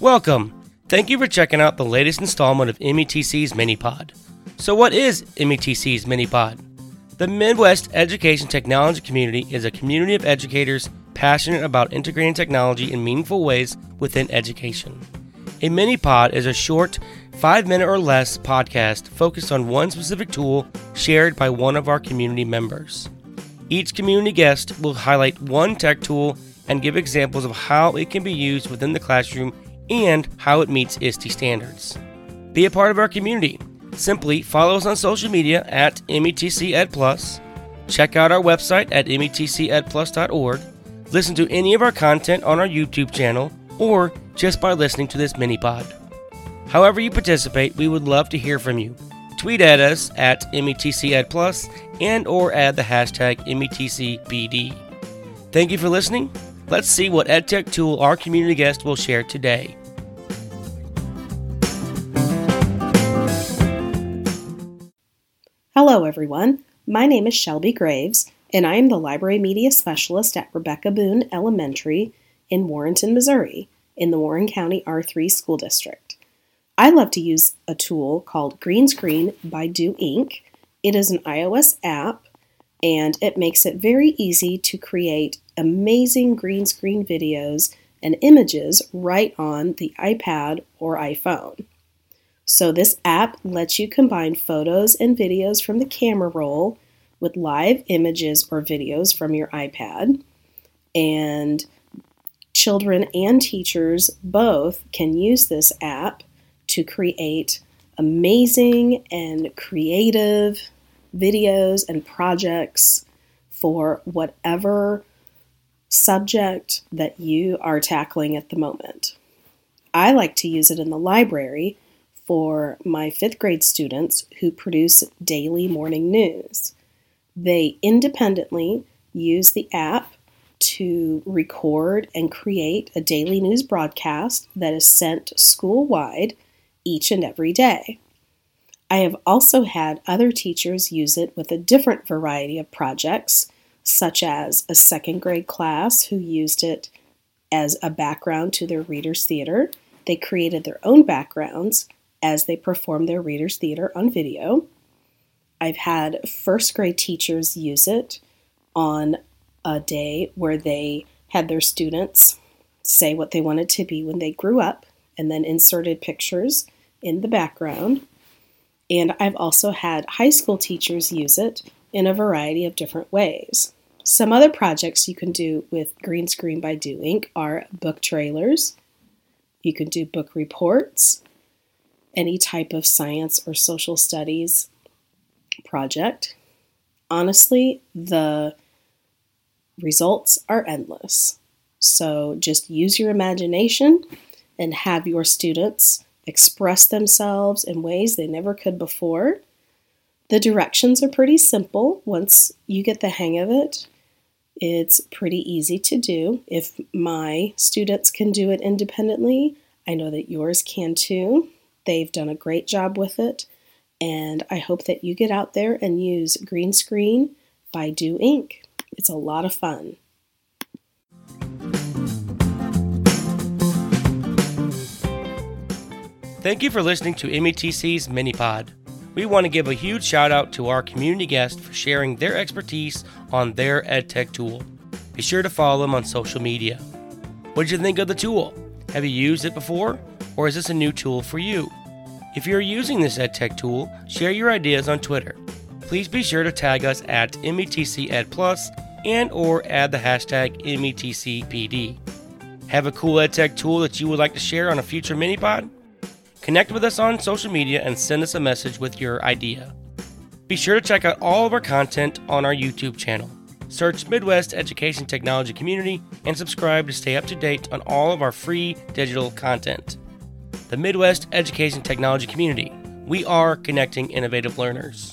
Welcome. Thank you for checking out the latest installment of METC's Minipod. So, what is METC's Minipod? The Midwest Education Technology Community is a community of educators passionate about integrating technology in meaningful ways within education. A Minipod is a short, five minute or less podcast focused on one specific tool shared by one of our community members. Each community guest will highlight one tech tool and give examples of how it can be used within the classroom and how it meets ISTE standards. Be a part of our community. Simply follow us on social media at METC Ed Plus, check out our website at metcedplus.org, listen to any of our content on our YouTube channel, or just by listening to this mini pod. However you participate, we would love to hear from you. Tweet at us at METC Ed Plus and or add the hashtag METCPD. Thank you for listening. Let's see what EdTech tool our community guest will share today. Hello, everyone. My name is Shelby Graves, and I am the Library Media Specialist at Rebecca Boone Elementary in Warrenton, Missouri, in the Warren County R3 School District. I love to use a tool called Green Screen by Do Ink. It is an iOS app and it makes it very easy to create amazing green screen videos and images right on the iPad or iPhone. So, this app lets you combine photos and videos from the camera roll with live images or videos from your iPad. And children and teachers both can use this app to create amazing and creative videos and projects for whatever subject that you are tackling at the moment. I like to use it in the library for my fifth grade students who produce daily morning news. They independently use the app to record and create a daily news broadcast that is sent school wide each and every day. I have also had other teachers use it with a different variety of projects, such as a second grade class who used it as a background to their readers' theater. They created their own backgrounds as they performed their readers' theater on video. I've had first grade teachers use it on a day where they had their students say what they wanted to be when they grew up and then inserted pictures in the background. And I've also had high school teachers use it in a variety of different ways. Some other projects you can do with Green Screen by Do Ink. are book trailers. You can do book reports, any type of science or social studies project. Honestly, the results are endless. So just use your imagination and have your students express themselves in ways they never could before. The directions are pretty simple once you get the hang of it. It's pretty easy to do. If my students can do it independently, I know that yours can too. They've done a great job with it, and I hope that you get out there and use Green Screen by Do Ink. It's a lot of fun. Thank you for listening to METC's Minipod. We want to give a huge shout out to our community guests for sharing their expertise on their EdTech tool. Be sure to follow them on social media. What did you think of the tool? Have you used it before? Or is this a new tool for you? If you're using this EdTech tool, share your ideas on Twitter. Please be sure to tag us at METC Ed Plus and or add the hashtag METCPD. Have a cool EdTech tool that you would like to share on a future Minipod? Connect with us on social media and send us a message with your idea. Be sure to check out all of our content on our YouTube channel. Search Midwest Education Technology Community and subscribe to stay up to date on all of our free digital content. The Midwest Education Technology Community. We are connecting innovative learners.